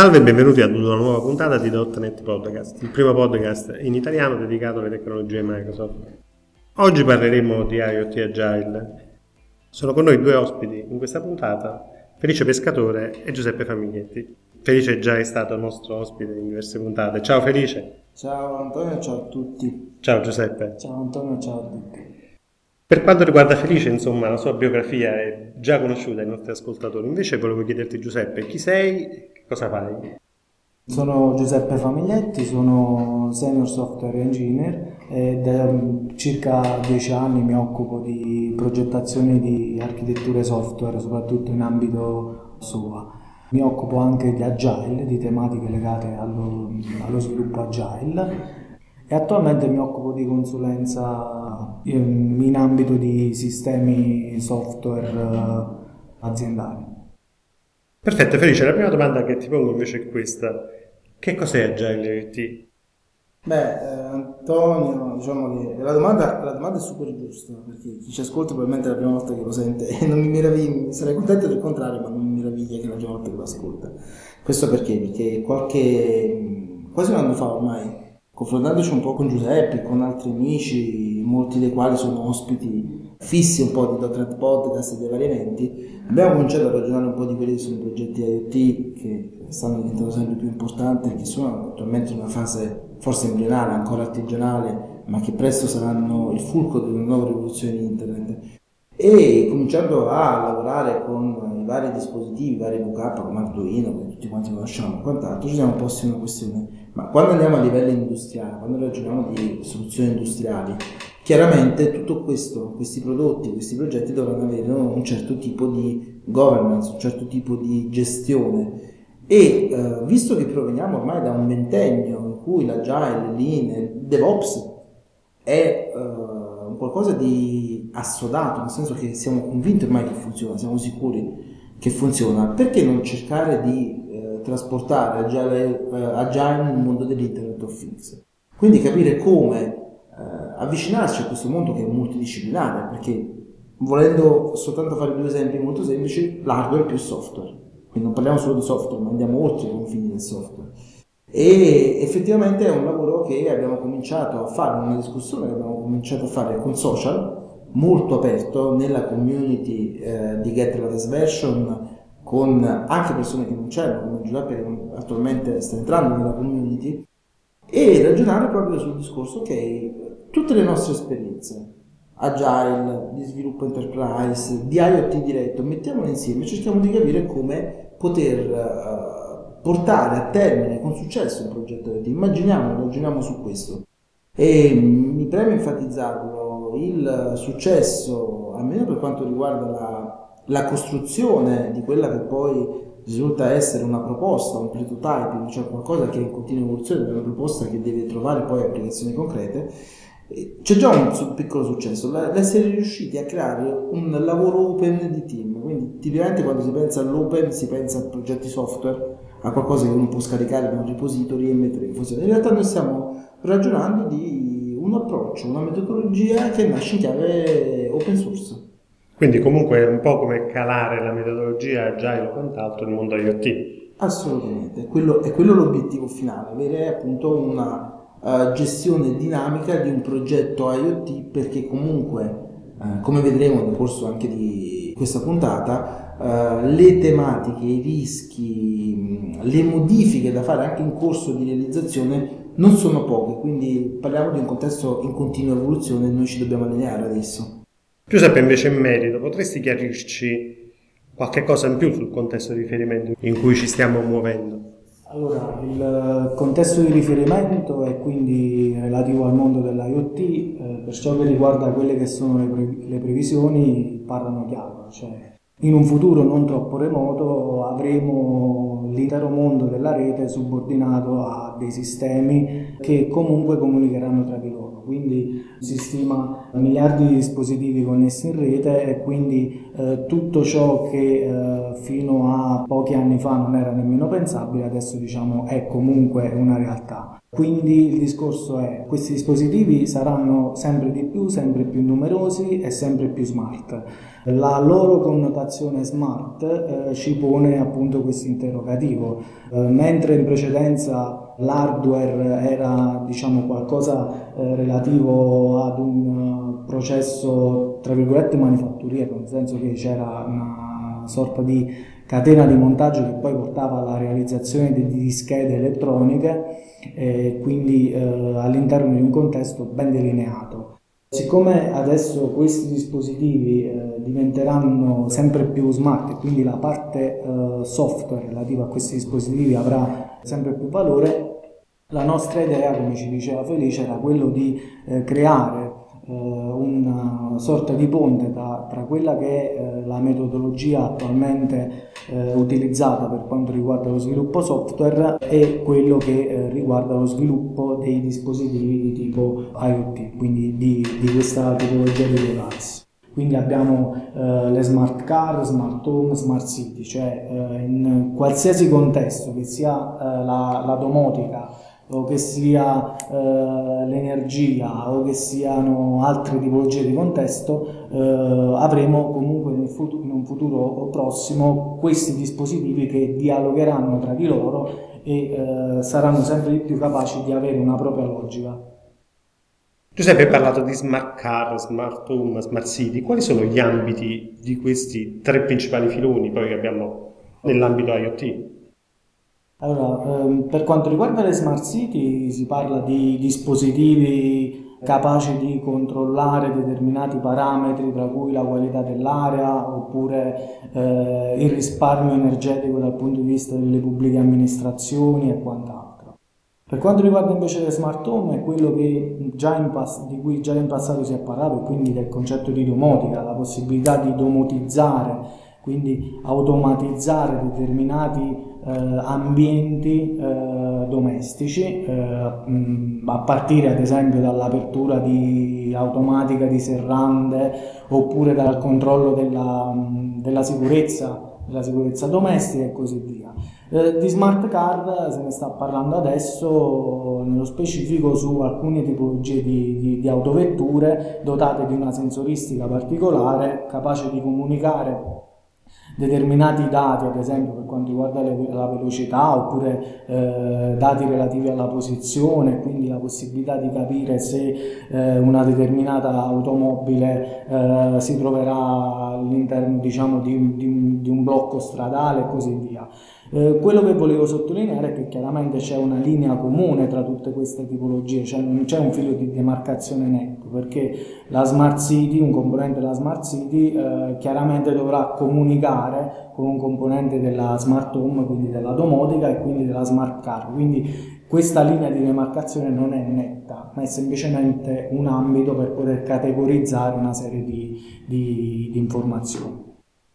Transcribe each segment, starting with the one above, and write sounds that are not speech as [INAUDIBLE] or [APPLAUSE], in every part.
Salve e benvenuti ad una nuova puntata di .NET Podcast, il primo podcast in italiano dedicato alle tecnologie Microsoft. Oggi parleremo di IoT Agile. Sono con noi due ospiti in questa puntata, Felice Pescatore e Giuseppe Famiglietti. Felice già è stato nostro ospite in diverse puntate. Ciao Felice. Ciao Antonio, ciao a tutti. Ciao Giuseppe. Ciao Antonio, ciao a tutti. Per quanto riguarda Felice, insomma, la sua biografia è già conosciuta ai nostri ascoltatori. Invece volevo chiederti Giuseppe, chi sei Cosa fai? Sono Giuseppe Famiglietti, sono senior software engineer e da circa dieci anni mi occupo di progettazione di architetture software, soprattutto in ambito SOA. Mi occupo anche di agile, di tematiche legate allo, allo sviluppo agile e attualmente mi occupo di consulenza in, in ambito di sistemi software eh, aziendali. Perfetto, Felice, la prima domanda che ti pongo invece è questa. Che cos'è Agile IoT? Beh, eh, Antonio, diciamo che la domanda, la domanda, è super giusta, perché chi ci ascolta probabilmente è la prima volta che lo sente e non mi meraviglia, sarei contento del contrario, ma non mi meraviglia che è la prima volta che lo ascolta. Questo perché? Perché qualche, quasi un anno fa ormai, confrontandoci un po' con Giuseppe, con altri amici, molti dei quali sono ospiti fissi un po' di .NET Podcast e dei vari eventi, abbiamo cominciato a ragionare un po' di quelli che sono i progetti IoT che stanno diventando sempre più importanti e che sono attualmente in una fase forse embrionale, ancora artigianale, ma che presto saranno il fulcro di una nuova rivoluzione di internet. E cominciando a lavorare con i vari dispositivi, i vari VK come Arduino, che tutti quanti conosciamo e quant'altro, ci siamo posti una questione. Ma quando andiamo a livello industriale, quando ragioniamo di soluzioni industriali, Chiaramente tutto questo, questi prodotti, questi progetti dovranno avere un certo tipo di governance, un certo tipo di gestione e eh, visto che proveniamo ormai da un ventennio in cui l'agile, lean, DevOps è eh, qualcosa di assodato, nel senso che siamo convinti ormai che funziona, siamo sicuri che funziona, perché non cercare di eh, trasportare agile, eh, agile nel mondo dell'Internet of Things? Quindi capire come avvicinarci a questo mondo che è multidisciplinare, perché volendo soltanto fare due esempi molto semplici, l'hardware più software. Quindi non parliamo solo di software, ma andiamo oltre i confini del software. E effettivamente è un lavoro che abbiamo cominciato a fare, una discussione che abbiamo cominciato a fare con social, molto aperto nella community eh, di Get Latest Version, con anche persone che non c'erano, come Giuseppe che attualmente sta entrando nella community, e ragionare proprio sul discorso, ok, tutte le nostre esperienze, agile, di sviluppo enterprise, di IoT diretto, mettiamole insieme e cerchiamo di capire come poter uh, portare a termine con successo un progetto IoT. Immaginiamo, ragioniamo su questo. E mi preme enfatizzarlo, il successo, almeno per quanto riguarda la, la costruzione di quella che poi risulta essere una proposta, un prototyping, cioè qualcosa che è in continua evoluzione, una proposta che deve trovare poi applicazioni concrete, c'è già un piccolo successo, l'essere riusciti a creare un lavoro open di team, quindi tipicamente quando si pensa all'open si pensa a progetti software, a qualcosa che uno può scaricare da un repository e mettere in funzione. In realtà noi stiamo ragionando di un approccio, una metodologia che nasce in chiave open source. Quindi comunque è un po' come calare la metodologia agile o quant'altro nel mondo IoT. Assolutamente, quello, è quello l'obiettivo finale, avere appunto una uh, gestione dinamica di un progetto IoT perché comunque, uh, come vedremo nel corso anche di questa puntata, uh, le tematiche, i rischi, le modifiche da fare anche in corso di realizzazione non sono poche, quindi parliamo di un contesto in continua evoluzione e noi ci dobbiamo allineare adesso. Giuseppe, invece in merito, potresti chiarirci qualche cosa in più sul contesto di riferimento in cui ci stiamo muovendo? Allora, il contesto di riferimento è quindi relativo al mondo dell'IoT, eh, per ciò che riguarda quelle che sono le, pre- le previsioni parlano chiaro, cioè in un futuro non troppo remoto avremo l'intero mondo della rete subordinato a dei sistemi che comunque comunicheranno tra di loro quindi si stima miliardi di dispositivi connessi in rete e quindi eh, tutto ciò che eh, fino a pochi anni fa non era nemmeno pensabile adesso diciamo è comunque una realtà. Quindi il discorso è questi dispositivi saranno sempre di più, sempre più numerosi e sempre più smart. La loro connotazione smart eh, ci pone appunto questo interrogativo, eh, mentre in precedenza l'hardware era diciamo qualcosa eh, relativo ad un uh, processo tra virgolette manifatturiero, nel senso che c'era una sorta di catena di montaggio che poi portava alla realizzazione di schede elettroniche, eh, quindi eh, all'interno di un contesto ben delineato. Siccome adesso questi dispositivi eh, diventeranno sempre più smart e quindi la parte eh, software relativa a questi dispositivi avrà sempre più valore, la nostra idea, come ci diceva Felice, era quello di eh, creare eh, una sorta di ponte tra, tra quella che è eh, la metodologia attualmente eh, utilizzata per quanto riguarda lo sviluppo software e quello che riguarda lo sviluppo dei dispositivi di tipo IoT, quindi di, di questa tipologia di device. Quindi abbiamo eh, le smart car, smart home, smart city, cioè eh, in qualsiasi contesto, che sia eh, la, la domotica, o che sia eh, l'energia o che siano altre tipologie di contesto, eh, avremo comunque futuro, in un futuro prossimo questi dispositivi che dialogheranno tra di loro e eh, saranno sempre più capaci di avere una propria logica. Giuseppe hai parlato di smart car, smart home, smart city. Quali sono gli ambiti di questi tre principali filoni poi che abbiamo nell'ambito IoT? Allora, ehm, per quanto riguarda le smart city si parla di dispositivi capaci di controllare determinati parametri, tra cui la qualità dell'aria oppure eh, il risparmio energetico dal punto di vista delle pubbliche amministrazioni e quant'altro. Per quanto riguarda invece le smart home è quello pass- di cui già in passato si è parlato, quindi del concetto di domotica, la possibilità di domotizzare quindi automatizzare determinati eh, ambienti eh, domestici, eh, mh, a partire ad esempio dall'apertura di automatica di serrande oppure dal controllo della, della sicurezza della sicurezza domestica e così via. Eh, di smart card se ne sta parlando adesso nello specifico su alcune tipologie di, di, di autovetture dotate di una sensoristica particolare capace di comunicare determinati dati, ad esempio per quanto riguarda le, la velocità oppure eh, dati relativi alla posizione, quindi la possibilità di capire se eh, una determinata automobile eh, si troverà all'interno diciamo, di, di, di un blocco stradale e così via. Eh, quello che volevo sottolineare è che chiaramente c'è una linea comune tra tutte queste tipologie, cioè non c'è un filo di demarcazione netto, perché la Smart City, un componente della Smart City, eh, chiaramente dovrà comunicare con un componente della Smart Home, quindi della domotica e quindi della Smart Car. Quindi questa linea di demarcazione non è netta, ma è semplicemente un ambito per poter categorizzare una serie di, di, di informazioni.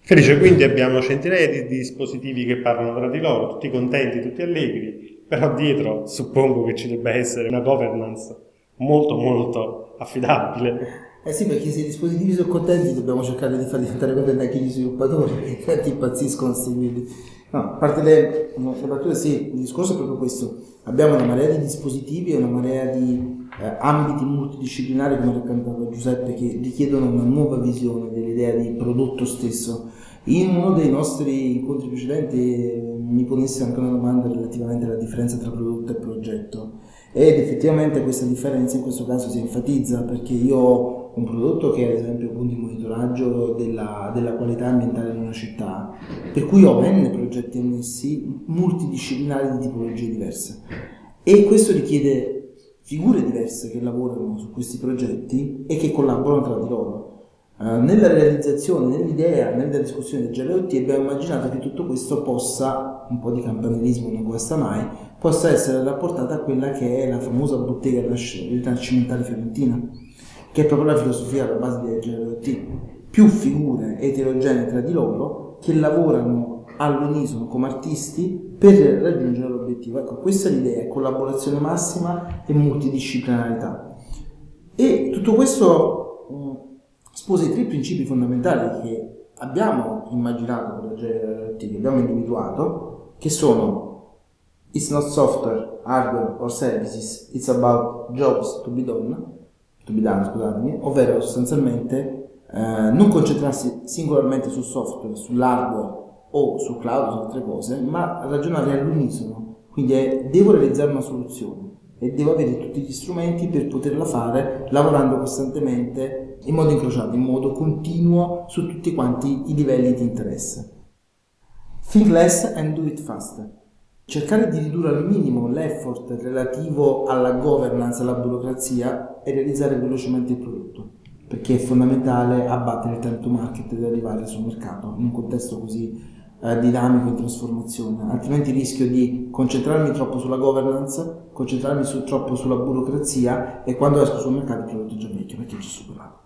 Felice, quindi abbiamo centinaia di dispositivi che parlano tra di loro, tutti contenti, tutti allegri, però dietro suppongo che ci debba essere una governance molto molto affidabile. Eh sì, perché se i dispositivi sono contenti dobbiamo cercare di far diventare contenti anche gli sviluppatori, [LAUGHS] infatti impazziscono questi No, a parte le, le battute, sì, il discorso è proprio questo. Abbiamo una marea di dispositivi e una marea di eh, ambiti multidisciplinari, come raccontava Giuseppe, che richiedono una nuova visione dell'idea di prodotto stesso. In uno dei nostri incontri precedenti eh, mi ponesse anche una domanda relativamente alla differenza tra prodotto e progetto ed effettivamente questa differenza in questo caso si enfatizza perché io ho un prodotto che è ad esempio appunto il monitoraggio della, della qualità ambientale in una città, per cui ho n progetti annessi multidisciplinari di tipologie diverse e questo richiede figure diverse che lavorano su questi progetti e che collaborano tra di loro. Uh, nella realizzazione, nell'idea, nella discussione del GROT abbiamo immaginato che tutto questo possa, un po' di campanilismo non guasta mai, possa essere rapportata a quella che è la famosa bottega rinascimentale fiorentina, che è proprio la filosofia alla base del GROT. Più figure eterogenee tra di loro che lavorano all'unisono come artisti per raggiungere l'obiettivo. Ecco, questa è l'idea, collaborazione massima e multidisciplinarità. tutto questo sposa i tre principi fondamentali che abbiamo immaginato per la GRT, che abbiamo individuato, che sono It's not software, hardware or services, it's about jobs to be done, to be done scusatemi, ovvero sostanzialmente eh, non concentrarsi singolarmente sul software, sull'hardware o sul cloud su altre cose, ma ragionare all'unisono. Quindi è, devo realizzare una soluzione e devo avere tutti gli strumenti per poterla fare lavorando costantemente in modo incrociato, in modo continuo su tutti quanti i livelli di interesse. Think less and do it faster cercare di ridurre al minimo l'effort relativo alla governance, alla burocrazia e realizzare velocemente il prodotto, perché è fondamentale abbattere il time to market ed arrivare sul mercato in un contesto così eh, dinamico in trasformazione, altrimenti rischio di concentrarmi troppo sulla governance, concentrarmi su, troppo sulla burocrazia e quando esco sul mercato il prodotto è già vecchio perché già superato.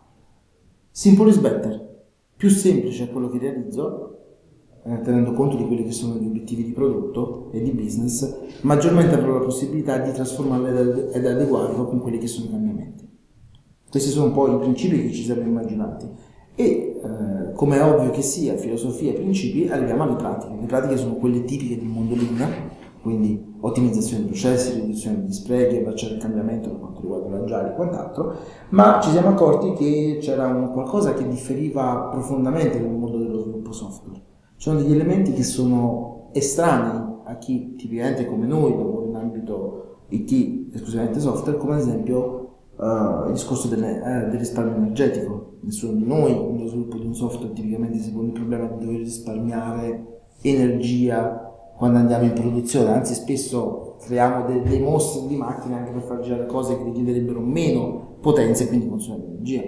Simple is better, più semplice è quello che realizzo, eh, tenendo conto di quelli che sono gli obiettivi di prodotto e di business, maggiormente avrò la possibilità di trasformarlo ed adeguarlo con quelli che sono i cambiamenti. Questi sono un po' i principi che ci siamo immaginati. E eh, come è ovvio che sia, filosofia e principi, arriviamo alle pratiche. Le pratiche sono quelle tipiche del mondo lean, quindi ottimizzazione dei processi, riduzione degli sprechi, abbracciare il cambiamento per quanto riguarda l'agile e quant'altro, ma ci siamo accorti che c'era un qualcosa che differiva profondamente nel mondo dello sviluppo software sono degli elementi che sono estranei a chi tipicamente come noi lavora in ambito IT esclusivamente software, come ad esempio uh, il discorso delle, eh, del risparmio energetico. Nessuno di noi nello sviluppo di un software tipicamente si pone il problema di dover risparmiare energia quando andiamo in produzione, anzi spesso creiamo dei, dei mostri di macchine anche per far girare cose che richiederebbero meno potenza e quindi consumare energia.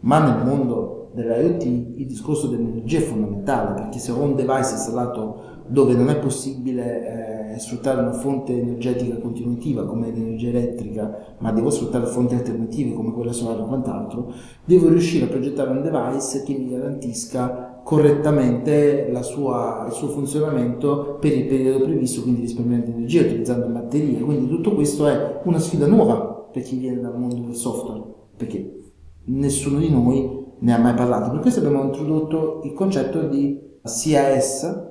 Ma nel mondo dell'IoT il discorso dell'energia è fondamentale perché se un device installato dove non è possibile eh, sfruttare una fonte energetica continuativa come l'energia elettrica, ma devo sfruttare fonti alternative come quella solare o quant'altro, devo riuscire a progettare un device che mi garantisca correttamente sua, il suo funzionamento per il periodo previsto, quindi risparmiando energia, utilizzando batterie. Quindi tutto questo è una sfida nuova per chi viene dal mondo del software, perché nessuno di noi ne ha mai parlato. Per questo abbiamo introdotto il concetto di CAS,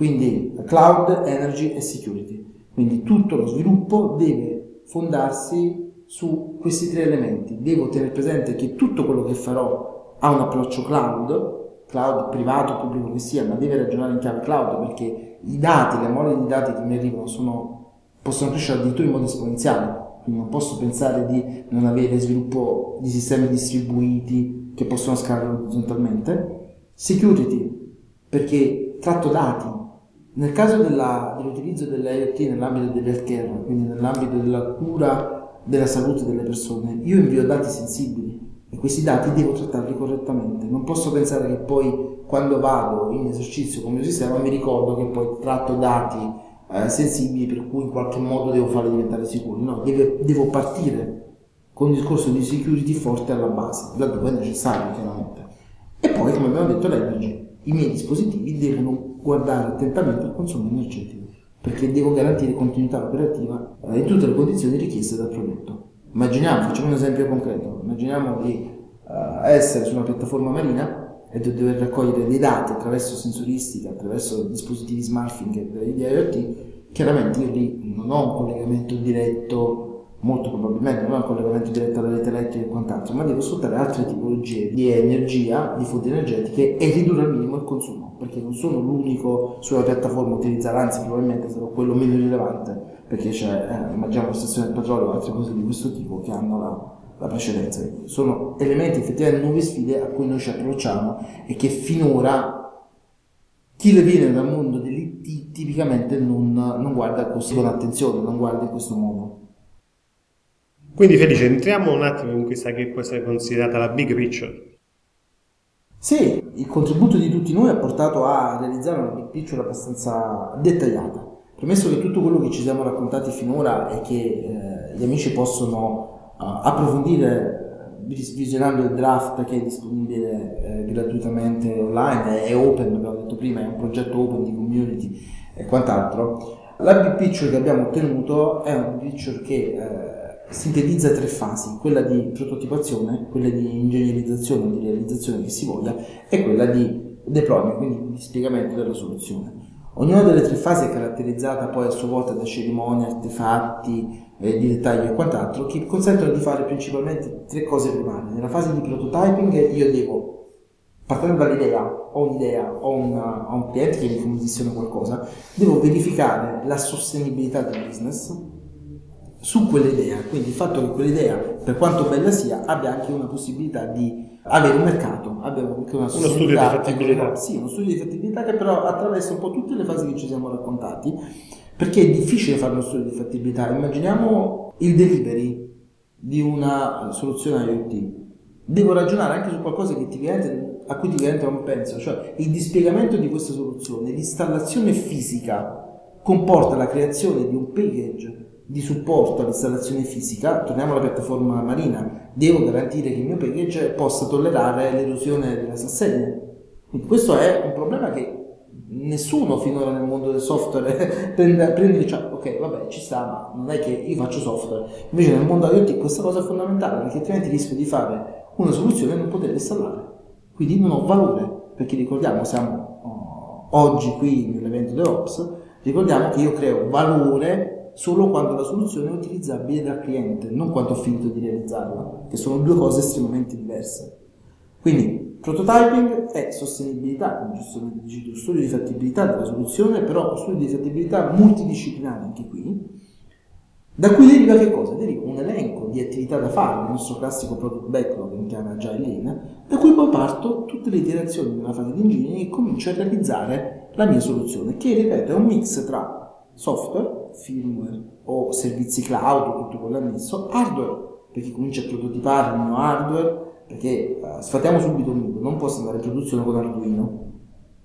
quindi Cloud, Energy e Security. Quindi tutto lo sviluppo deve fondarsi su questi tre elementi. Devo tenere presente che tutto quello che farò ha un approccio cloud, cloud privato, pubblico che sia, ma deve ragionare in chiave cloud perché i dati, le mole di dati che mi arrivano sono, possono crescere addirittura in modo esponenziale. Quindi non posso pensare di non avere sviluppo di sistemi distribuiti, che possono scalare orizzontalmente, security, perché tratto dati. Nel caso della, dell'utilizzo dell'IoT nell'ambito dell'healthcare, quindi nell'ambito della cura della salute delle persone, io invio dati sensibili e questi dati devo trattarli correttamente. Non posso pensare che poi quando vado in esercizio con il mio sistema mi ricordo che poi tratto dati eh, sensibili per cui in qualche modo devo farli diventare sicuri. No, deve, devo partire con un discorso di security forte alla base, laddove è necessario chiaramente. E poi, come abbiamo detto, l'energy. I miei dispositivi devono guardare attentamente al consumo energetico, perché devo garantire continuità operativa eh, in tutte le condizioni richieste dal prodotto. Immaginiamo, facciamo un esempio concreto, immaginiamo di uh, essere su una piattaforma marina e di dover raccogliere dei dati attraverso sensoristica, attraverso dispositivi smartphone e di IoT, chiaramente io lì non ho un collegamento diretto molto probabilmente non ha un collegamento diretto alla rete elettrica e quant'altro, ma devo sfruttare altre tipologie di energia, di fonti energetiche e ridurre al minimo il consumo, perché non sono l'unico sulla piattaforma a utilizzare, anzi probabilmente sarò quello meno rilevante, perché c'è, eh, immaginiamo la stazione del petrolio o altre cose di questo tipo che hanno la, la precedenza. Sono elementi effettivamente nuove sfide a cui noi ci approcciamo e che finora chi le viene dal mondo dell'IT tipicamente non, non guarda così con attenzione, non guarda in questo modo. Quindi Felice, entriamo un attimo in questa che può essere considerata la big picture. Sì, il contributo di tutti noi ha portato a realizzare una big picture abbastanza dettagliata. Premesso che tutto quello che ci siamo raccontati finora è che eh, gli amici possono uh, approfondire eh, visionando il draft che è disponibile eh, gratuitamente online, è open, abbiamo detto prima, è un progetto open di community e quant'altro. La big picture che abbiamo ottenuto è una big picture che eh, sintetizza tre fasi, quella di prototipazione, quella di ingegnerizzazione, di realizzazione che si voglia e quella di deployment, quindi di spiegamento della soluzione. Ognuna delle tre fasi è caratterizzata poi a sua volta da cerimonie, artefatti, eh, di dettaglio e quant'altro, che consentono di fare principalmente tre cose primarie. Nella fase di prototyping io devo partendo dall'idea, ho un'idea, ho, una, un cliente che mi commissiona qualcosa, devo verificare la sostenibilità del business su quell'idea, quindi il fatto che quell'idea, per quanto bella sia, abbia anche una possibilità di avere un mercato, abbia anche una uno studio di fattibilità. Sì, uno studio di fattibilità che però attraversa un po' tutte le fasi che ci siamo raccontati, perché è difficile fare uno studio di fattibilità. Immaginiamo il delivery di una soluzione IoT. Devo ragionare anche su qualcosa che ti viene a cui diventa un penso, cioè il dispiegamento di questa soluzione, l'installazione fisica comporta la creazione di un package di supporto all'installazione fisica, torniamo alla piattaforma marina, devo garantire che il mio package possa tollerare l'erosione della sassegne. Quindi questo è un problema che nessuno finora nel mondo del software [LAUGHS] prende, prende e dice ok vabbè ci sta ma non è che io faccio software invece nel mondo IoT questa cosa è fondamentale perché altrimenti rischio di fare una soluzione e non poterla installare quindi non ho valore, perché ricordiamo, siamo oh, oggi qui nell'evento DevOps, ricordiamo che io creo valore solo quando la soluzione è utilizzabile dal cliente, non quando ho finito di realizzarla, che sono due cose estremamente diverse. Quindi prototyping è sostenibilità, come giustamente dici tu, studio di fattibilità della soluzione, però studio di fattibilità multidisciplinare anche qui, da cui deriva che cosa? Deriva un elenco di attività da fare, il nostro classico product backlog in chiave Agile Lean, da cui poi parto tutte le iterazioni della fase di engineering e comincio a realizzare la mia soluzione, che ripeto è un mix tra software, firmware o servizi cloud, tutto quello annesso, hardware, perché comincio a prototipare il mio hardware, perché uh, sfatiamo subito un mito, non posso andare in produzione con Arduino,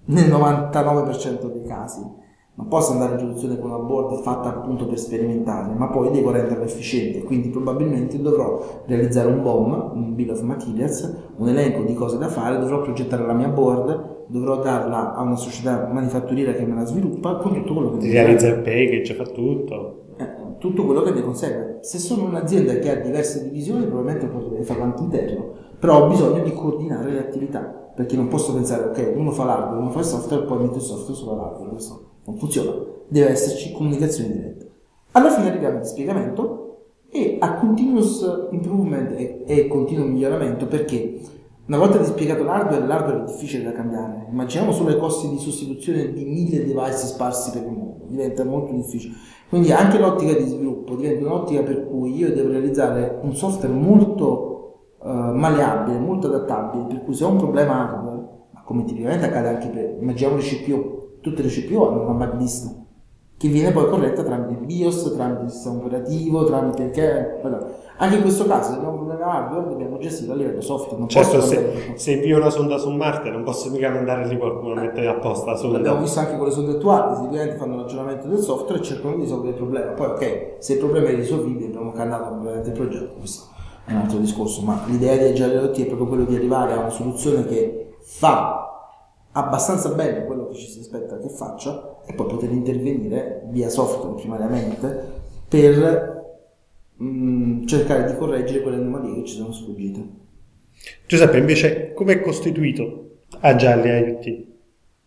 nel 99% dei casi non posso andare in produzione con una board fatta appunto per sperimentare, ma poi devo renderla efficiente, quindi probabilmente dovrò realizzare un BOM, un Bill of Materials, un elenco di cose da fare, dovrò progettare la mia board, dovrò darla a una società manifatturiera che me la sviluppa con tutto quello che deve realizza il package, fa tutto. Eh, tutto quello che ne consegue. Se sono un'azienda che ha diverse divisioni, probabilmente potrei farlo anche interno, però ho bisogno di coordinare le attività, perché non posso pensare, ok, uno fa l'hardware, uno fa il software, poi metto il software sopra l'hardware, non funziona, deve esserci comunicazione diretta. Alla fine arriviamo al spiegamento e a continuous improvement e, e continuo miglioramento perché una volta dispiegato l'hardware, l'hardware è difficile da cambiare. Immaginiamo solo i costi di sostituzione di mille device sparsi per il mondo, diventa molto difficile. Quindi anche l'ottica di sviluppo diventa un'ottica per cui io devo realizzare un software molto uh, malleabile, molto adattabile, per cui se ho un problema hardware, ma come tipicamente accade anche per, immaginiamo le CPU, tutte le CPU hanno una backlist che viene poi corretta tramite il BIOS, tramite il sistema operativo, tramite il che... Anche in questo caso, se abbiamo un problema hardware, dobbiamo gestirlo a livello software. Non certo, se, se, invio una sonda su Marte, non posso mica mandare lì qualcuno a mettere apposta la sonda. L'abbiamo visto anche con le sonde attuali, i clienti fanno l'aggiornamento del software e cercano di risolvere il problema. Poi, ok, se il problema è risolvibile, abbiamo cannato completamente il progetto, questo è un altro discorso, ma l'idea di Agile IoT è proprio quello di arrivare a una soluzione che fa abbastanza bene quello che ci si aspetta che faccia e poi poter intervenire via software primariamente per mh, mm, cercare di correggere quelle anomalie che ci sono sfuggite. Giuseppe, invece, come è costituito Agile IoT?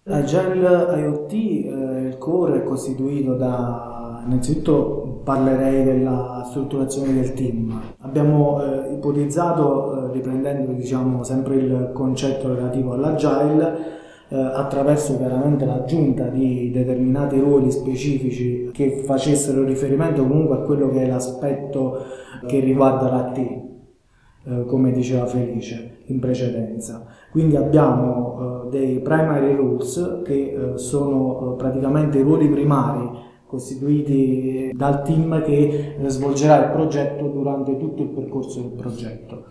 Agile IoT, eh, il core è costituito da, innanzitutto parlerei della strutturazione del team. Abbiamo eh, ipotizzato, eh, riprendendo diciamo, sempre il concetto relativo all'agile, eh, attraverso chiaramente l'aggiunta di determinati ruoli specifici che facessero riferimento comunque a quello che è l'aspetto che riguarda l'AT, eh, come diceva Felice in precedenza. Quindi abbiamo eh, dei primary rules che eh, sono eh, praticamente i ruoli primari costituiti dal team che eh, svolgerà il progetto durante tutto il percorso del progetto.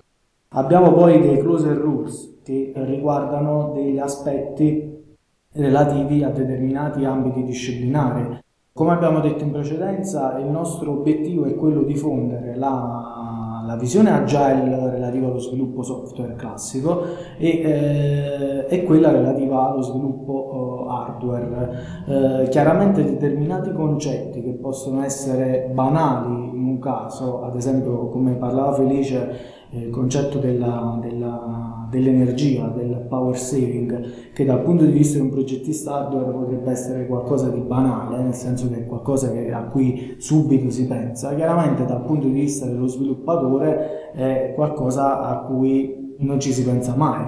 Abbiamo poi dei closer rules che riguardano degli aspetti relativi a determinati ambiti disciplinari. Come abbiamo detto in precedenza, il nostro obiettivo è quello di fondere la, la visione agile relativa allo sviluppo software classico e, eh, e quella relativa allo sviluppo uh, hardware. Eh, chiaramente determinati concetti che possono essere banali in un caso, ad esempio come parlava Felice, il concetto della, della, dell'energia, del power saving, che dal punto di vista di un progettista hardware potrebbe essere qualcosa di banale, nel senso che è qualcosa che, a cui subito si pensa, chiaramente dal punto di vista dello sviluppatore è qualcosa a cui non ci si pensa mai.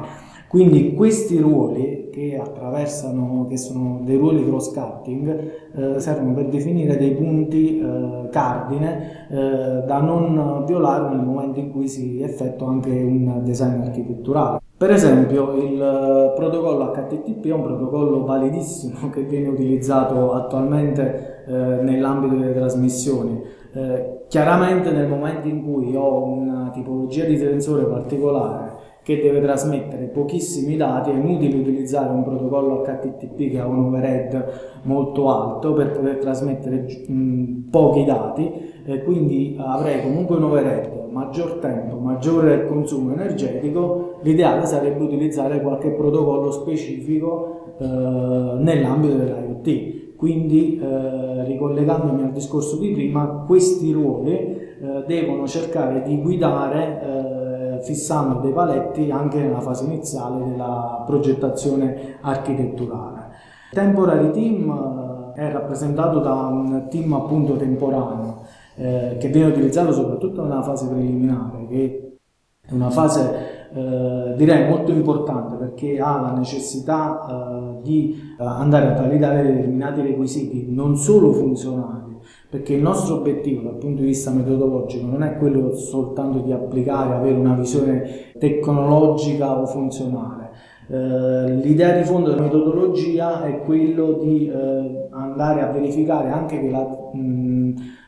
Quindi questi ruoli che attraversano, che sono dei ruoli cross-cutting, eh, servono per definire dei punti eh, cardine eh, da non violare nel momento in cui si effettua anche un design architetturale. Per esempio il protocollo HTTP è un protocollo validissimo [LAUGHS] che viene utilizzato attualmente eh, nell'ambito delle trasmissioni. Eh, chiaramente nel momento in cui ho una tipologia di sensore particolare che deve trasmettere pochissimi dati, è inutile utilizzare un protocollo HTTP che ha un overhead molto alto per poter trasmettere mh, pochi dati, eh, quindi avrei comunque un overhead, maggior tempo, maggiore consumo energetico, l'ideale sarebbe utilizzare qualche protocollo specifico eh, nell'ambito dell'IoT. Quindi, eh, ricollegandomi al discorso di prima, questi ruoli eh, devono cercare di guidare fissando dei paletti anche nella fase iniziale della progettazione architetturale. Temporary Team eh, è rappresentato da un team appunto temporaneo eh, che viene utilizzato soprattutto nella fase preliminare, che è una fase eh, direi molto importante perché ha la necessità eh, di eh, andare a validare determinati requisiti non solo funzionali perché il nostro obiettivo dal punto di vista metodologico non è quello soltanto di applicare, avere una visione tecnologica o funzionale. Eh, l'idea di fondo della metodologia è quello di eh, andare a verificare anche che la,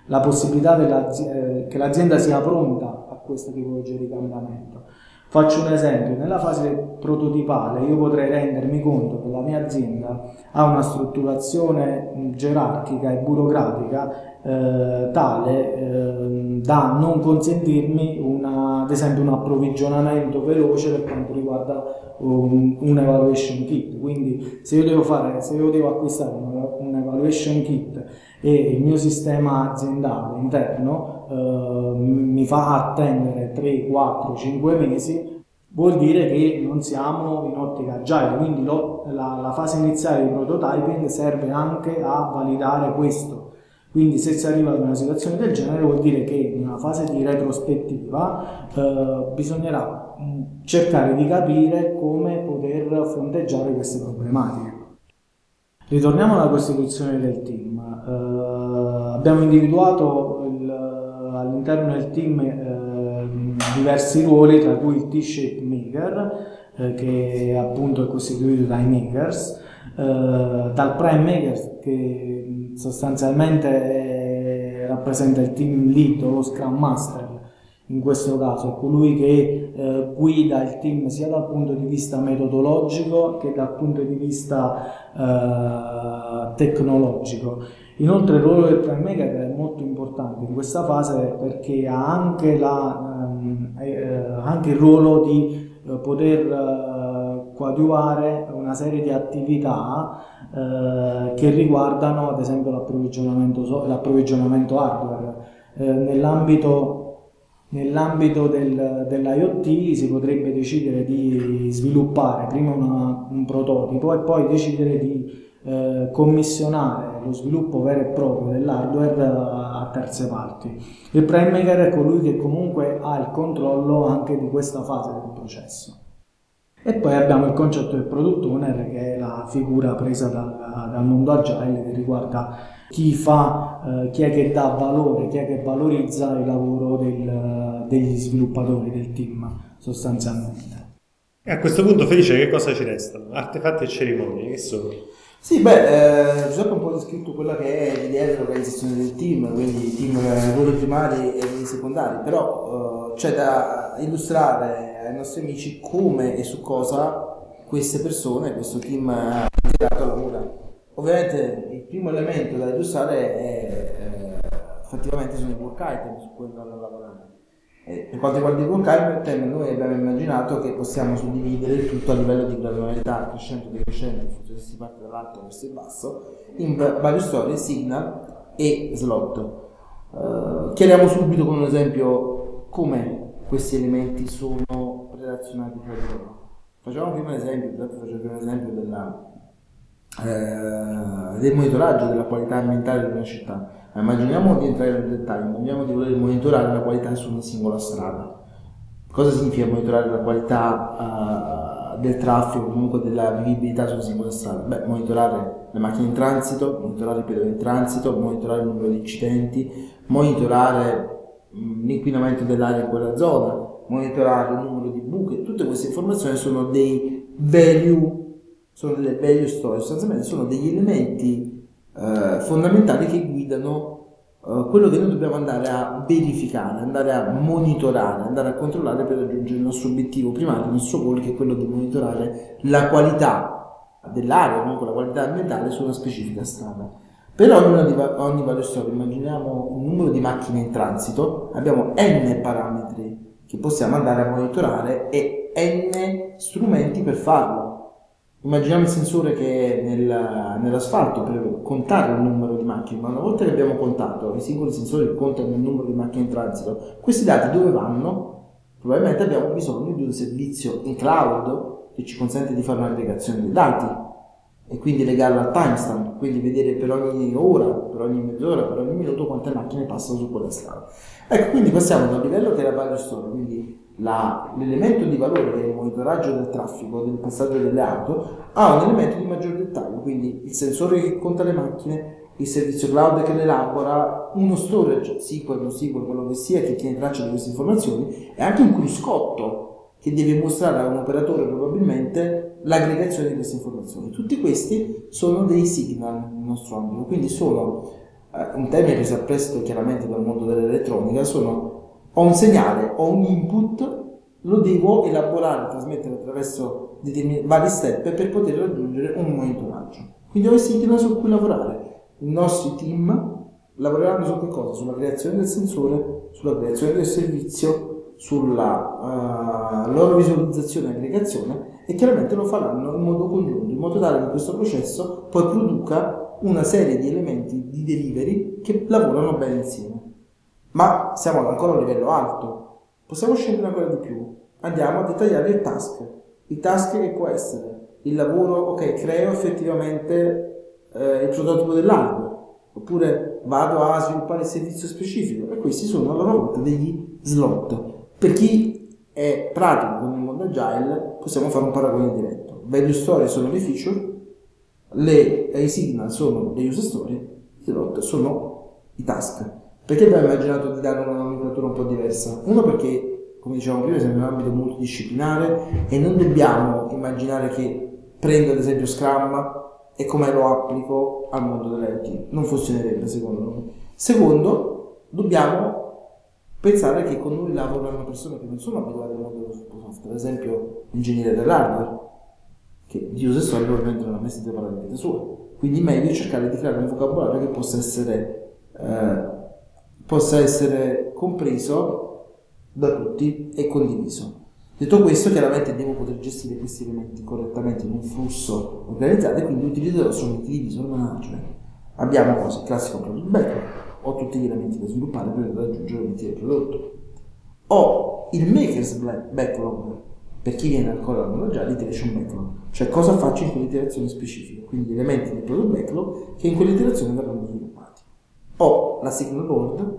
la possibilità eh, che l'azienda sia pronta a questa tipologia di cambiamento. Faccio un esempio, nella fase prototipale io potrei rendermi conto che la mia azienda ha una strutturazione gerarchica e burocratica eh, tale eh, da non consentirmi una, ad esempio un approvvigionamento veloce per quanto riguarda un, un evaluation kit. Quindi se io devo, fare, se io devo acquistare un, un evaluation kit e il mio sistema aziendale interno eh, mi fa attendere 3, 4, 5 mesi, vuol dire che non siamo in ottica agile, quindi lo, la, la, fase iniziale di prototyping serve anche a validare questo. Quindi se si arriva ad una situazione del genere vuol dire che in una fase di retrospettiva eh, bisognerà mm, cercare di capire come poter fronteggiare queste problematiche. Ritorniamo alla costituzione del team. Abbiamo individuato il, all'interno del team uh, diversi ruoli, tra cui il T-shape maker, uh, che appunto è costituito dai makers, dal prime maker che sostanzialmente rappresenta il team lead o lo scrum master in questo caso, è colui che eh, guida il team sia dal punto di vista metodologico che dal punto di vista eh, tecnologico. Inoltre il ruolo del prime maker è molto importante in questa fase perché ha anche, la, ehm, eh, anche il ruolo di eh, poter eh, coadiuvare una serie di attività eh, che riguardano ad esempio l'approvvigionamento, l'approvvigionamento hardware. nell'ambito Nell'ambito del, dell'IoT si potrebbe decidere di sviluppare prima una, un prototipo e poi decidere di eh, commissionare lo sviluppo vero e proprio dell'hardware a terze parti. Il prime è colui che comunque ha il controllo anche di questa fase del processo. E poi abbiamo il concetto del product owner che è la figura presa dal, dal mondo agile che riguarda chi fa, eh, chi è che dà valore, chi è che valorizza il lavoro del, degli sviluppatori del team sostanzialmente. E a questo punto Felice che cosa ci restano? Artefatti e cerimonie, che sono? Sì, beh, eh, Giuseppe ha un po' descritto quella che è l'idea dell'organizzazione del team, quindi team ruoli primari e ruoli secondari, però eh, c'è da illustrare ai nostri amici come e su cosa queste persone, questo team integrato lavora. Ovviamente il primo elemento da illustrare è eh, effettivamente sono i work item su cui andranno a lavorare. Eh, per quanto riguarda il concatenment, noi abbiamo immaginato che possiamo suddividere il tutto a livello di granularità crescente o decrescente, se si parte dall'alto verso il basso, in varie storie, signal e slot. Uh, chiariamo subito con un esempio come questi elementi sono relazionati tra loro. Facciamo prima l'esempio, facciamo prima l'esempio della, eh, del monitoraggio della qualità ambientale di una città. Immaginiamo di entrare nel dettaglio, immaginiamo di voler monitorare la qualità su una singola strada. Cosa significa monitorare la qualità uh, del traffico, comunque della vivibilità su una singola strada? Beh, monitorare le macchine in transito, monitorare i pedoni in transito, monitorare il numero di incidenti, monitorare mh, l'inquinamento dell'aria in quella zona, monitorare il numero di buche, tutte queste informazioni sono dei value, sono delle value story, sostanzialmente sono degli elementi eh, fondamentali che guidano eh, quello che noi dobbiamo andare a verificare, andare a monitorare, andare a controllare per raggiungere il nostro obiettivo primario, il nostro goal, che è quello di monitorare la qualità dell'aria, comunque la qualità ambientale su una specifica strada. Per ogni, ogni value story immaginiamo un numero di macchine in transito, abbiamo n parametri che possiamo andare a monitorare e n strumenti per farlo. Immaginiamo il sensore che è nel, nell'asfalto per contare il numero di macchine, ma una volta che abbiamo contato i singoli sensori contano il numero di macchine in transito, questi dati dove vanno? Probabilmente abbiamo bisogno di un servizio in cloud che ci consente di fare un'aggregazione dei dati e quindi legarlo al timestamp, quindi vedere per ogni ora, per ogni mezz'ora, per ogni minuto quante macchine passano su quella strada. Ecco, quindi passiamo da un livello che la value story, quindi la, l'elemento di valore il monitoraggio del traffico, del passaggio delle auto, a un elemento di maggior dettaglio, quindi il sensore che conta le macchine, il servizio cloud che le elabora, uno storage, SQL, non SQL, quello che sia, che tiene traccia di queste informazioni, e anche un cruscotto che deve mostrare a un operatore probabilmente l'aggregazione di queste informazioni. Tutti questi sono dei signal nel nostro ambito, quindi sono eh, un termine che si appresto chiaramente dal mondo dell'elettronica, sono ho un segnale, ho un input, lo devo elaborare, trasmettere attraverso vari step per poter raggiungere un monitoraggio. Quindi ho i signal su cui lavorare. I nostri team lavoreranno su che cosa? Sulla creazione del sensore, sulla creazione del servizio, sulla uh, loro visualizzazione e aggregazione e chiaramente lo faranno in modo congiunto, in modo tale che questo processo poi produca una serie di elementi di delivery che lavorano bene insieme. Ma siamo ancora a un livello alto, possiamo scendere ancora di più. Andiamo a dettagliare il task. Il task che può essere il lavoro, ok, creo effettivamente eh, il prototipo dell'hardware, oppure vado a sviluppare il servizio specifico e questi sono a loro volta degli slot per chi è pratico con il mondo agile possiamo fare un paragone diretto. Value story sono le feature, le, i signal sono le user story, i slot sono i task. Perché abbiamo immaginato di dare una nomenclatura un po' diversa? Uno perché, come dicevamo prima, siamo in un ambito multidisciplinare e non dobbiamo immaginare che prendo ad esempio Scrum e come lo applico al mondo dell'IoT. Non funzionerebbe secondo noi. Secondo, dobbiamo pensare che con noi lavorano persone che non sono abituate al mondo dello software, ad esempio l'ingegnere dell'hardware, che di user story probabilmente non ha mai sentito parlare di vita sua. Quindi meglio cercare di creare un vocabolario che possa essere, eh, possa essere compreso da tutti e condiviso. Detto questo, chiaramente devo poter gestire questi elementi correttamente in un flusso organizzato e quindi utilizzerò strumenti di visual management. Abbiamo cose, il classico product backlog, ho tutti gli elementi da sviluppare per raggiungere l'obiettivo del prodotto. Ho il maker's backlog, per chi viene ancora dal mondo già, l'iteration backlog, cioè cosa faccio in quell'iterazione specifica, quindi gli elementi del product backlog che in quell'iterazione verranno sviluppati. Ho la signal board,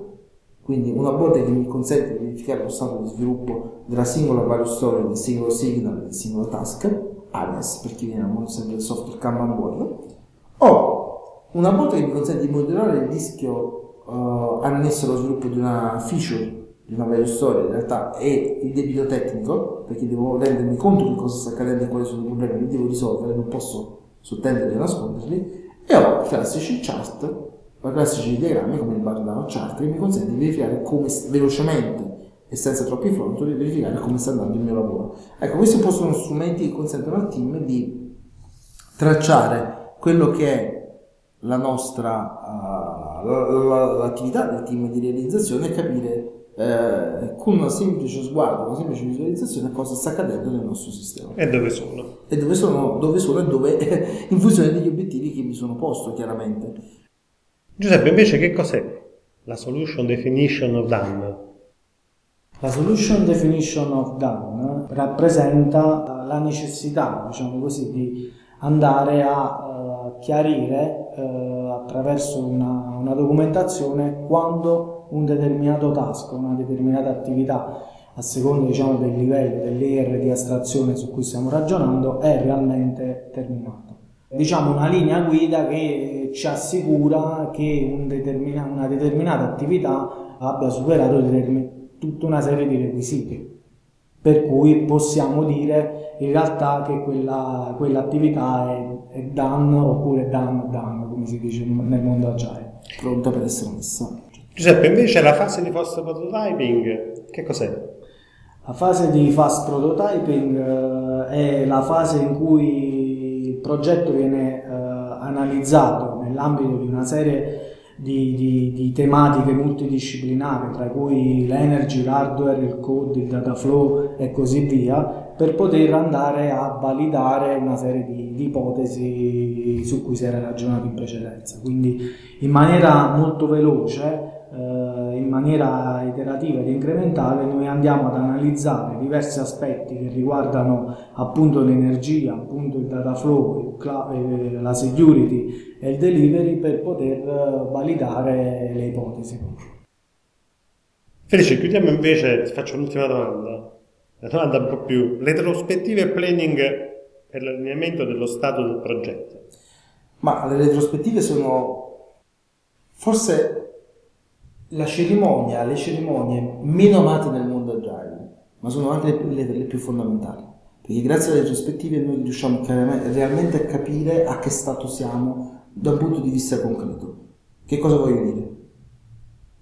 quindi una board che mi consente di verificare lo stato di sviluppo della singola value story, del singolo signal, del singolo task, ALES per chi viene dal mondo sempre del software Kanban board. Ho una board che mi consente di monitorare il rischio uh, annesso allo sviluppo di una feature, di una value story in realtà è il debito tecnico, perché devo rendermi conto di cosa sta accadendo e quali sono i problemi che devo risolvere, non posso sottendere e nasconderli, e ho i classici chart, i classici diagrammi come il bar down chart che mi consente di verificare come velocemente e senza troppi fronti di verificare come sta andando il mio lavoro. Ecco, questi sono strumenti che consentono al team di tracciare quello che è la nostra uh, l'attività del team di realizzazione e capire eh, con una semplice sguardo, una semplice visualizzazione cosa sta accadendo nel nostro sistema. E dove sono? E dove sono, dove sono e dove, [LAUGHS] in funzione degli obiettivi che mi sono posto, chiaramente. Giuseppe, invece che cos'è la Solution Definition of Done? La Solution Definition of Done rappresenta la necessità, diciamo così, di andare a uh, chiarire uh, attraverso una, una documentazione quando un determinato task, una determinata attività a seconda diciamo, del livello, del layer di astrazione su cui stiamo ragionando, è realmente terminato. Diciamo una linea guida che ci assicura che un determina, una determinata attività abbia superato determin- tutta una serie di requisiti, per cui possiamo dire in realtà che quella, quell'attività è, è done oppure done done, come si dice nel mondo agile. Pronta per essere messa. Giuseppe, invece la fase di fast prototyping, che cos'è? La fase di fast prototyping eh, è la fase in cui il progetto viene eh, analizzato nell'ambito di una serie di, di, di, tematiche multidisciplinari, tra cui l'energy, l'hardware, il code, il data flow e così via, per poter andare a validare una serie di, di ipotesi su cui si era ragionato in precedenza. Quindi in maniera molto veloce eh, in maniera iterativa ed incrementale noi andiamo ad analizzare diversi aspetti che riguardano appunto l'energia, appunto il data flow, il la security e il delivery per poter eh, validare le ipotesi. Felice, chiudiamo invece, ti faccio l'ultima domanda, la domanda un po' più, le retrospettive planning per l'allineamento dello stato del progetto. Ma le retrospettive sono forse la cerimonia, le cerimonie meno amate nel mondo agile, ma sono anche le, le, le più fondamentali. Perché grazie alle retrospettive noi riusciamo realmente a capire a che stato siamo da un punto di vista concreto. Che cosa voglio dire?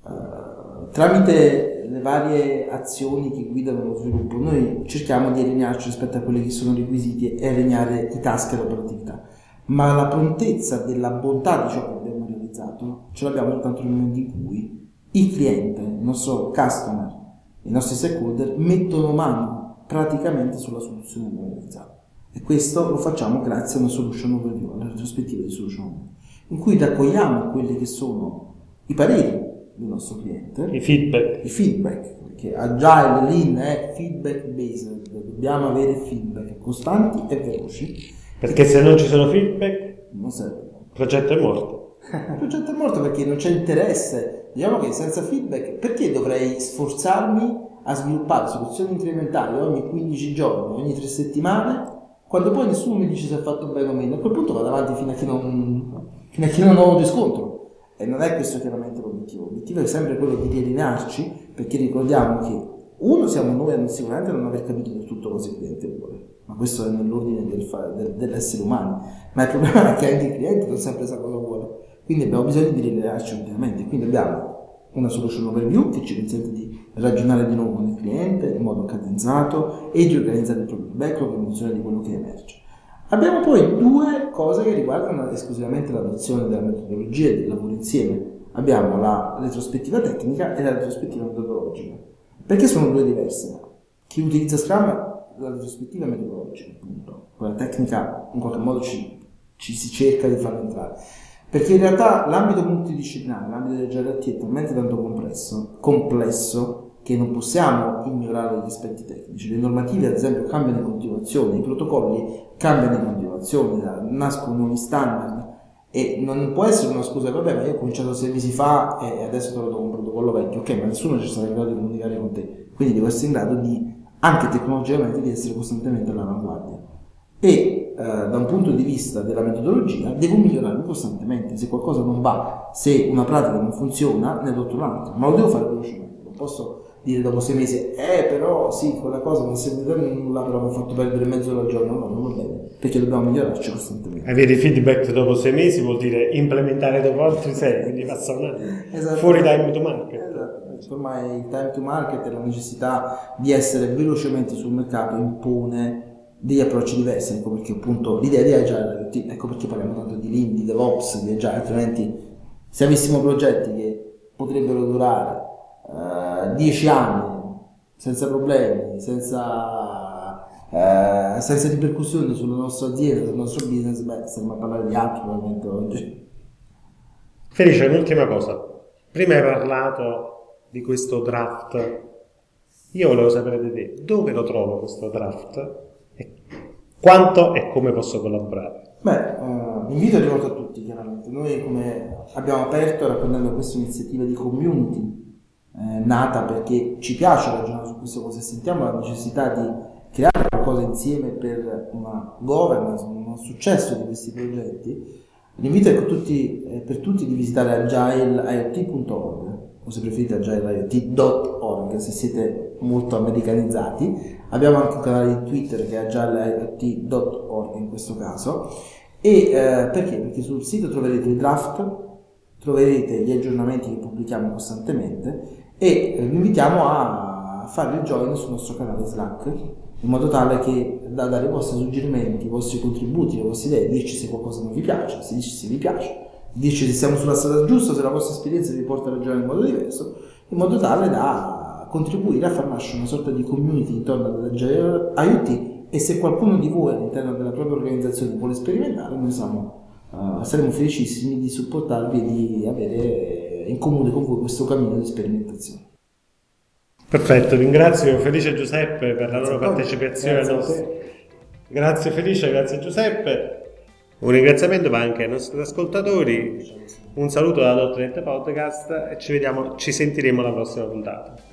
Uh, tramite le varie azioni che guidano lo sviluppo, noi cerchiamo di allinearci rispetto a quelli che sono i requisiti e allineare i task e l'operatività. Ma la prontezza della bontà di ciò che abbiamo realizzato ce l'abbiamo soltanto nel momento in cui il cliente, il nostro customer, i nostri stakeholder mettono mano praticamente sulla soluzione realizzata. E questo lo facciamo grazie a una solution overview, alla retrospettiva di solution overview, in cui raccogliamo quelli che sono i pareri del nostro cliente, i feedback, i feedback perché Agile Lean è feedback based, dobbiamo avere feedback costanti e veloci. Perché se non ci sono feedback, non serve. Il progetto è morto. Il progetto è morto perché non c'è interesse Diciamo che senza feedback, perché dovrei sforzarmi a sviluppare soluzioni incrementali ogni 15 giorni, ogni 3 settimane, quando poi nessuno mi dice se ha fatto bene o meno? A quel punto vado avanti fino a che non, fino a che non ho un riscontro. E non è questo chiaramente l'obiettivo. L'obiettivo è sempre quello di riallinearci, perché ricordiamo che uno siamo noi sicuramente a non aver capito del tutto cosa il cliente vuole, ma questo è nell'ordine del del, dell'essere umano. Ma il problema è che anche il cliente non sempre sa cosa vuole. Quindi abbiamo bisogno di rilevarci ulteriormente. Quindi abbiamo una solution overview che ci consente di ragionare di nuovo con il cliente in modo cadenzato e di organizzare il proprio backlog in funzione di quello che emerge. Abbiamo poi due cose che riguardano esclusivamente l'adozione della metodologia e del lavoro insieme. Abbiamo la retrospettiva tecnica e la retrospettiva metodologica. Perché sono due diverse? Chi utilizza Scrum la retrospettiva metodologica, appunto. Quella tecnica in qualche modo ci, ci si cerca di farla entrare. Perché in realtà l'ambito multidisciplinare, l'ambito del GRT è talmente tanto complesso, complesso che non possiamo ignorare gli aspetti tecnici. Le normative, ad esempio, cambiano in continuazione, i protocolli cambiano in continuazione, nascono nuovi standard. E non può essere una scusa, vabbè, ma io ho cominciato sei mesi fa e adesso trovo un protocollo vecchio, ok, ma nessuno ci sarà in grado di comunicare con te, quindi devo essere in grado di, anche tecnologicamente, di essere costantemente all'avanguardia e eh, da un punto di vista della metodologia devo migliorarmi costantemente. Se qualcosa non va, se una pratica non funziona, ne adotto un'altra, ma lo devo fare velocemente. Non posso dire dopo sei mesi, eh però sì, quella cosa non serve a nulla, però mi ha fatto perdere mezzo del giorno, no, non va bene, perché dobbiamo migliorarci costantemente. Avere feedback dopo sei mesi vuol dire implementare dopo altri sei, [LAUGHS] quindi passa un anno. Fuori time to market. Esatto. Ormai il time to market e la necessità di essere velocemente sul mercato impone degli approcci diversi, ecco perché appunto l'idea di Agile, ecco perché parliamo tanto di Lean, di DevOps, di Agile, altrimenti se avessimo progetti che potrebbero durare eh, dieci anni senza problemi, senza, eh, senza ripercussioni sulla nostra azienda, sul nostro business, beh, stiamo a parlare di altro probabilmente oggi. Felice, un'ultima cosa. Prima hai parlato di questo draft. Io volevo sapere da te dove lo trovo questo draft quanto e come posso collaborare. Beh, eh, l'invito è rivolto a tutti chiaramente. Noi come abbiamo aperto raccontando questa iniziativa di community eh, nata perché ci piace ragionare su queste cose, sentiamo la necessità di creare qualcosa insieme per una governance, un successo di questi progetti. L'invito è per tutti, è per tutti di visitare agile.iot.org o se preferite agile.iot.org se siete molto americanizzati. Abbiamo anche un canale di Twitter che è agile.iot.org in questo caso. E eh, perché? Perché sul sito troverete il draft, troverete gli aggiornamenti che pubblichiamo costantemente e eh, vi invitiamo a fare il join sul nostro canale Slack in modo tale che da dare i vostri suggerimenti, i vostri contributi, le vostre idee, dirci se qualcosa non vi piace, se dici se vi piace, dirci se siamo sulla strada giusta, se la vostra esperienza vi porta a ragionare in modo diverso, in modo tale da contribuire a far nascere una sorta di community intorno all'Agile IoT e se qualcuno di voi all'interno della propria organizzazione vuole sperimentare, noi siamo, uh, saremo felicissimi di supportarvi e di avere in comune con voi questo cammino di sperimentazione. Perfetto, ringrazio Felice Giuseppe per la loro partecipazione. Grazie, grazie Felice, grazie Giuseppe. Un ringraziamento va anche ai nostri ascoltatori. Un saluto da Dottorette Podcast e ci vediamo, ci sentiremo alla prossima puntata.